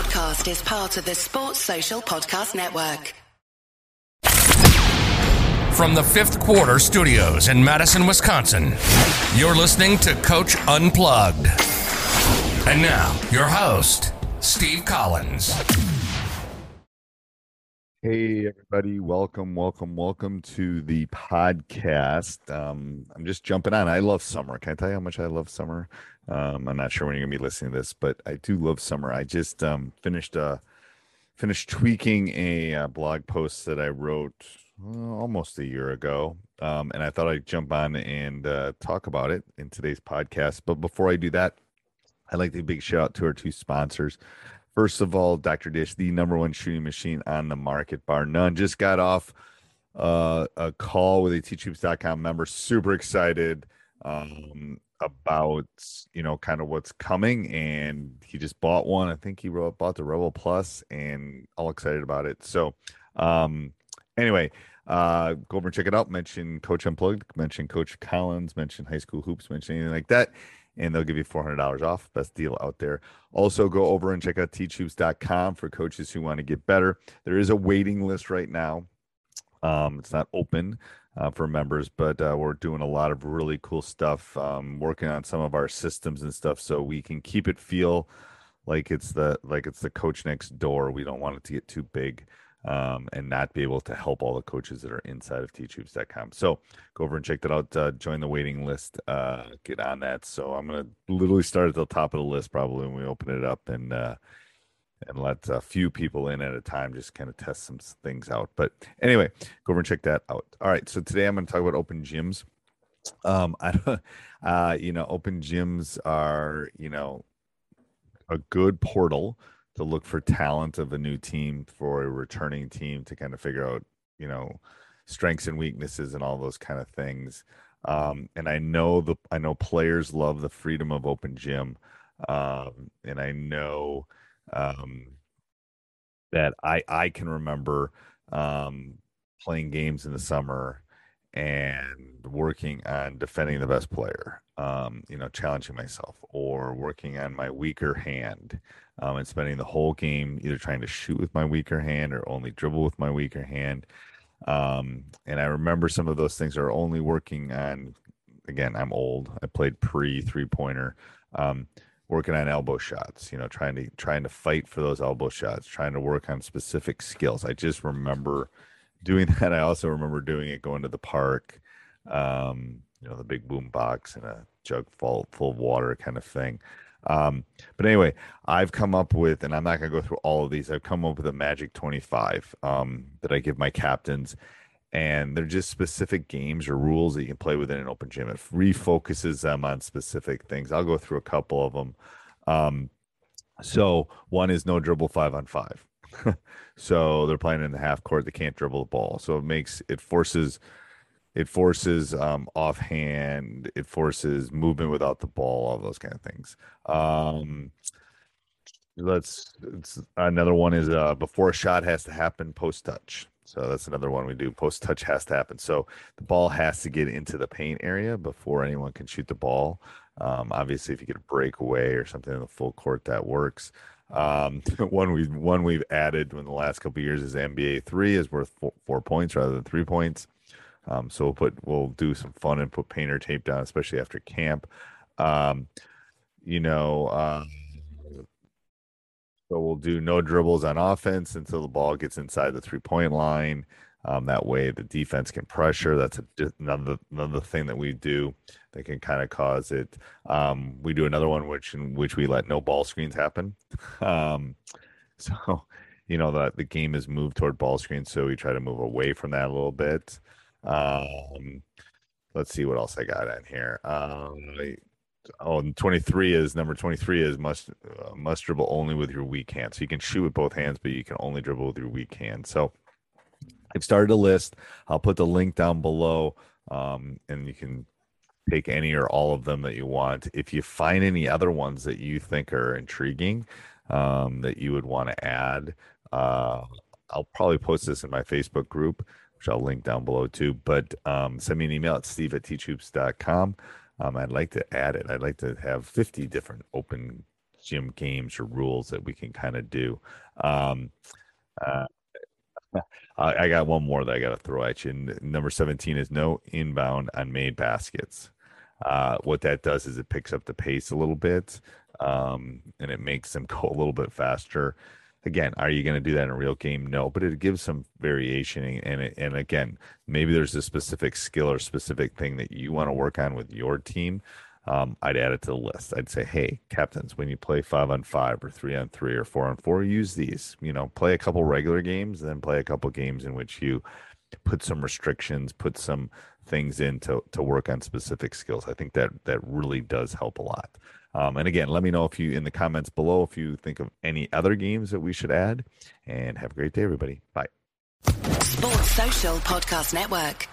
podcast is part of the Sports Social Podcast Network. From the fifth quarter studios in Madison, Wisconsin, you're listening to Coach Unplugged. And now, your host, Steve Collins. Hey, everybody. Welcome, welcome, welcome to the podcast. Um, I'm just jumping on. I love summer. Can I tell you how much I love summer? Um, I'm not sure when you're going to be listening to this, but I do love summer. I just um, finished uh, finished tweaking a, uh blog post that I wrote uh, almost a year ago. Um, and I thought I'd jump on and uh, talk about it in today's podcast. But before I do that, I'd like to give a big shout out to our two sponsors. First of all, Dr. Dish, the number one shooting machine on the market, bar none. Just got off uh, a call with a teachhoops.com member. Super excited um, about, you know, kind of what's coming. And he just bought one. I think he bought the Rebel Plus and all excited about it. So, um, anyway, uh, go over and check it out. Mention Coach Unplugged, mention Coach Collins, mention High School Hoops, mention anything like that and they'll give you $400 off. Best deal out there. Also, go over and check out teachhoops.com for coaches who want to get better. There is a waiting list right now. Um, it's not open uh, for members, but uh, we're doing a lot of really cool stuff, um, working on some of our systems and stuff, so we can keep it feel like it's the like it's the coach next door. We don't want it to get too big um, and not be able to help all the coaches that are inside of teachhoops.com. So go over and check that out. Uh, join the waiting list. Uh, get on that. So I'm going to literally start at the top of the list probably when we open it up and uh, and let a few people in at a time just kind of test some things out. But anyway, go over and check that out. All right. So today I'm going to talk about open gyms. Um, I don't, uh, you know, open gyms are, you know, a good portal to look for talent of a new team for a returning team to kind of figure out, you know, strengths and weaknesses and all those kind of things. Um, and I know the I know players love the freedom of open gym, um, and I know um, that I I can remember um, playing games in the summer and working on defending the best player um, you know, challenging myself or working on my weaker hand um, and spending the whole game either trying to shoot with my weaker hand or only dribble with my weaker hand. Um, and I remember some of those things are only working on, again, I'm old. I played pre three pointer, um, working on elbow shots, you know, trying to, trying to fight for those elbow shots, trying to work on specific skills. I just remember doing that. I also remember doing it going to the park, um, you know, the big boom box and a jug full full of water kind of thing. Um, but anyway, I've come up with, and I'm not going to go through all of these. I've come up with a magic 25 um, that I give my captains, and they're just specific games or rules that you can play within an open gym. It refocuses them on specific things. I'll go through a couple of them. Um, so one is no dribble five on five. so they're playing in the half court. They can't dribble the ball. So it makes it forces it forces um, offhand it forces movement without the ball all those kind of things. Um, let's another one is uh, before a shot has to happen post touch. So that's another one we do. Post touch has to happen. So the ball has to get into the paint area before anyone can shoot the ball. Um, obviously if you get a breakaway or something in the full court that works um, one we one we've added in the last couple years is NBA three is worth four, four points rather than three points. Um, so we'll put we'll do some fun and put painter tape down, especially after camp. Um, you know, uh, so we'll do no dribbles on offense until the ball gets inside the three point line. Um, that way, the defense can pressure. That's a, another another thing that we do that can kind of cause it. Um, we do another one which in which we let no ball screens happen. Um, so, you know, the the game is moved toward ball screens, so we try to move away from that a little bit. Um, let's see what else I got in here. Um, oh, 23 is number 23 is must uh, must dribble only with your weak hand. So you can shoot with both hands, but you can only dribble with your weak hand. So I've started a list. I'll put the link down below, um, and you can take any or all of them that you want. If you find any other ones that you think are intriguing, um, that you would want to add, uh, I'll probably post this in my Facebook group which I'll link down below too. But um, send me an email at steve at teachhoops.com. Um, I'd like to add it. I'd like to have 50 different open gym games or rules that we can kind of do. Um, uh, I, I got one more that I got to throw at you. And number 17 is no inbound on made baskets. Uh, what that does is it picks up the pace a little bit um, and it makes them go a little bit faster. Again, are you going to do that in a real game? No, but it gives some variation. And it, and again, maybe there's a specific skill or specific thing that you want to work on with your team um, I'd add it to the list. I'd say, hey, captains, when you play five on five or three on three or four on four, use these. You know, play a couple regular games, then play a couple games in which you put some restrictions, put some things in to, to work on specific skills. I think that that really does help a lot. Um, and again, let me know if you in the comments below if you think of any other games that we should add. And have a great day, everybody. Bye. Sports Social Podcast Network.